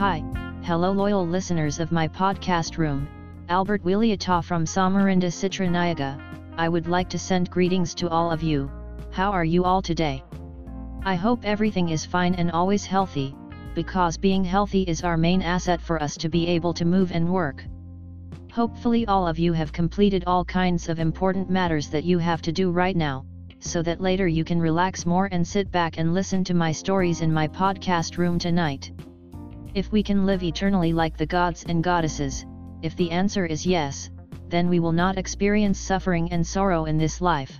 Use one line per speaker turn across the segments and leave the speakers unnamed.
Hi, hello loyal listeners of my podcast room, Albert Wiliata from Samarinda Citranayaga, I would like to send greetings to all of you, how are you all today? I hope everything is fine and always healthy, because being healthy is our main asset for us to be able to move and work. Hopefully all of you have completed all kinds of important matters that you have to do right now, so that later you can relax more and sit back and listen to my stories in my podcast room tonight. If we can live eternally like the gods and goddesses, if the answer is yes, then we will not experience suffering and sorrow in this life.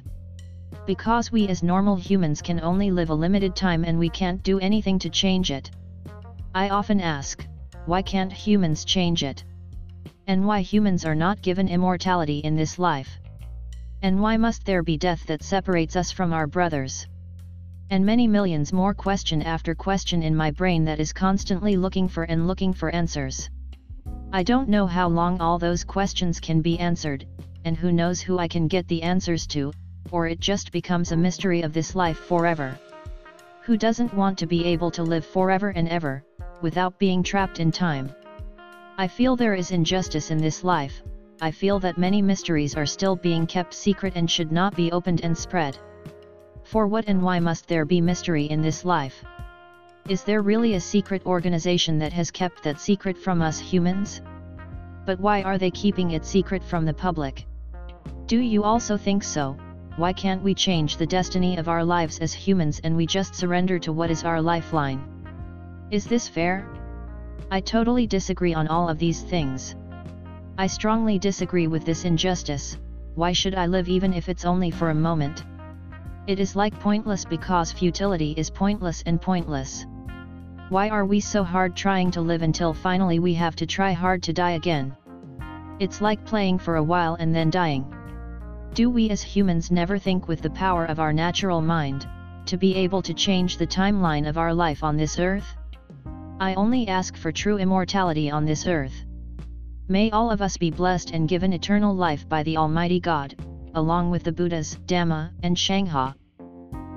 Because we as normal humans can only live a limited time and we can't do anything to change it. I often ask, why can't humans change it? And why humans are not given immortality in this life? And why must there be death that separates us from our brothers? And many millions more question after question in my brain that is constantly looking for and looking for answers. I don't know how long all those questions can be answered, and who knows who I can get the answers to, or it just becomes a mystery of this life forever. Who doesn't want to be able to live forever and ever, without being trapped in time? I feel there is injustice in this life, I feel that many mysteries are still being kept secret and should not be opened and spread. For what and why must there be mystery in this life? Is there really a secret organization that has kept that secret from us humans? But why are they keeping it secret from the public? Do you also think so? Why can't we change the destiny of our lives as humans and we just surrender to what is our lifeline? Is this fair? I totally disagree on all of these things. I strongly disagree with this injustice, why should I live even if it's only for a moment? It is like pointless because futility is pointless and pointless. Why are we so hard trying to live until finally we have to try hard to die again? It's like playing for a while and then dying. Do we as humans never think with the power of our natural mind, to be able to change the timeline of our life on this earth? I only ask for true immortality on this earth. May all of us be blessed and given eternal life by the Almighty God, along with the Buddhas, Dhamma, and Sangha.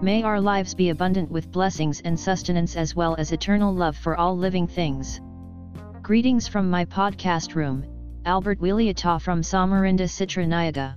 May our lives be abundant with blessings and sustenance as well as eternal love for all living things. Greetings from my podcast room, Albert Wiliata from Samarinda Citranayaga.